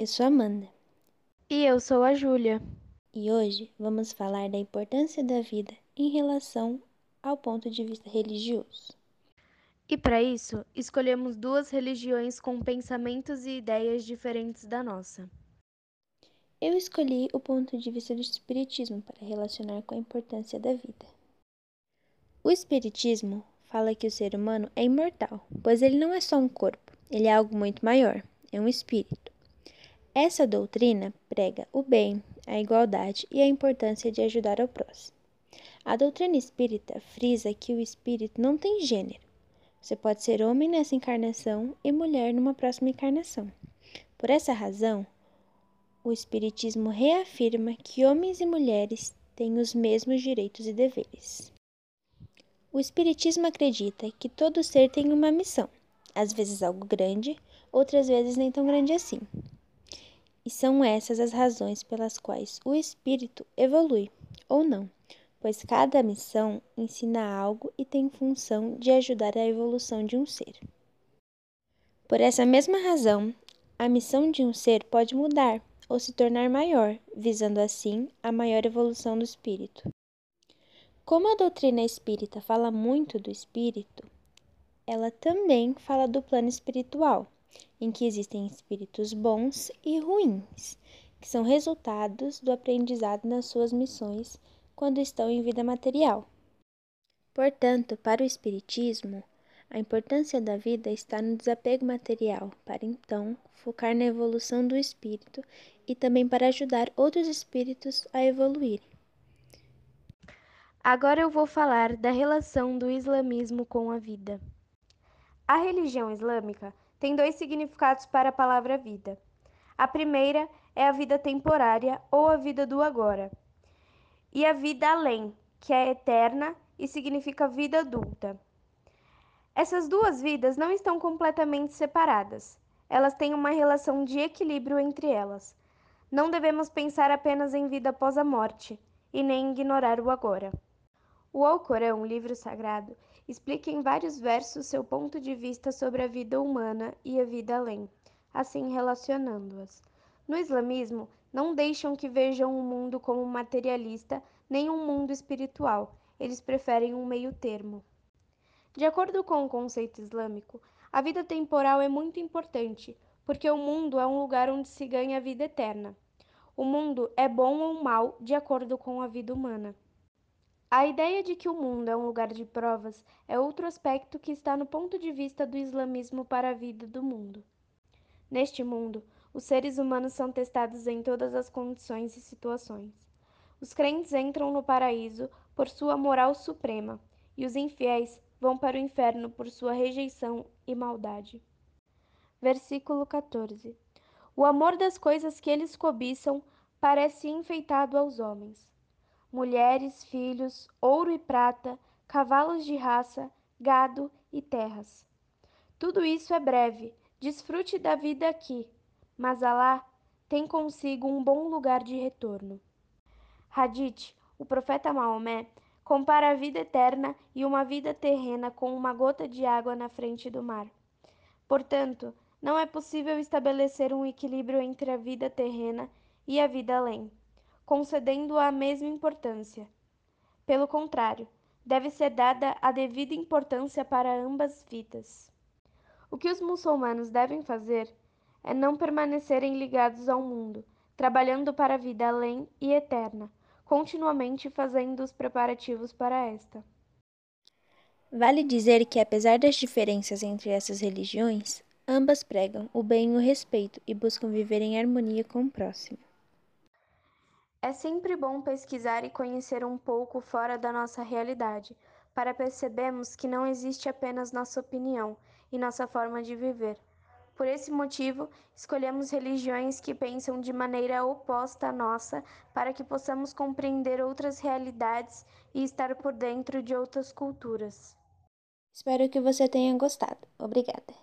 Eu sou Amanda E eu sou a Júlia. e hoje vamos falar da importância da vida em relação ao ponto de vista religioso. E para isso, escolhemos duas religiões com pensamentos e ideias diferentes da nossa. Eu escolhi o ponto de vista do Espiritismo para relacionar com a importância da vida. O Espiritismo fala que o ser humano é imortal, pois ele não é só um corpo, ele é algo muito maior, é um espírito. Essa doutrina prega o bem, a igualdade e a importância de ajudar ao próximo. A doutrina espírita frisa que o espírito não tem gênero. Você pode ser homem nessa encarnação e mulher numa próxima encarnação. Por essa razão, o Espiritismo reafirma que homens e mulheres têm os mesmos direitos e deveres. O Espiritismo acredita que todo ser tem uma missão, às vezes algo grande, outras vezes nem tão grande assim. E são essas as razões pelas quais o espírito evolui, ou não, pois cada missão ensina algo e tem função de ajudar a evolução de um ser. Por essa mesma razão, a missão de um ser pode mudar ou se tornar maior, visando assim a maior evolução do espírito. Como a doutrina espírita fala muito do espírito, ela também fala do plano espiritual, em que existem espíritos bons e ruins, que são resultados do aprendizado nas suas missões quando estão em vida material. Portanto, para o Espiritismo, a importância da vida está no desapego material, para então focar na evolução do espírito e também para ajudar outros espíritos a evoluírem. Agora eu vou falar da relação do islamismo com a vida. A religião islâmica tem dois significados para a palavra vida. A primeira é a vida temporária ou a vida do agora, e a vida além, que é eterna e significa vida adulta. Essas duas vidas não estão completamente separadas. Elas têm uma relação de equilíbrio entre elas. Não devemos pensar apenas em vida após a morte e nem ignorar o agora. O Alcorão, livro sagrado, explica em vários versos seu ponto de vista sobre a vida humana e a vida além, assim relacionando-as. No islamismo, não deixam que vejam o mundo como materialista nem um mundo espiritual. Eles preferem um meio termo. De acordo com o conceito islâmico, a vida temporal é muito importante, porque o mundo é um lugar onde se ganha a vida eterna. O mundo é bom ou mal de acordo com a vida humana. A ideia de que o mundo é um lugar de provas é outro aspecto que está no ponto de vista do islamismo para a vida do mundo. Neste mundo, os seres humanos são testados em todas as condições e situações. Os crentes entram no paraíso por sua moral suprema, e os infiéis vão para o inferno por sua rejeição e maldade. Versículo 14. O amor das coisas que eles cobiçam parece enfeitado aos homens. Mulheres, filhos, ouro e prata, cavalos de raça, gado e terras. Tudo isso é breve, desfrute da vida aqui, mas Alá tem consigo um bom lugar de retorno. Hadith, o profeta Maomé, compara a vida eterna e uma vida terrena com uma gota de água na frente do mar. Portanto, não é possível estabelecer um equilíbrio entre a vida terrena e a vida além, concedendo a mesma importância. Pelo contrário, deve ser dada a devida importância para ambas vidas. O que os muçulmanos devem fazer é não permanecerem ligados ao mundo, trabalhando para a vida além e eterna, continuamente fazendo os preparativos para esta. Vale dizer que, apesar das diferenças entre essas religiões, ambas pregam o bem e o respeito e buscam viver em harmonia com o próximo. É sempre bom pesquisar e conhecer um pouco fora da nossa realidade, para percebermos que não existe apenas nossa opinião e nossa forma de viver. Por esse motivo, escolhemos religiões que pensam de maneira oposta à nossa, para que possamos compreender outras realidades e estar por dentro de outras culturas. Espero que você tenha gostado. Obrigada.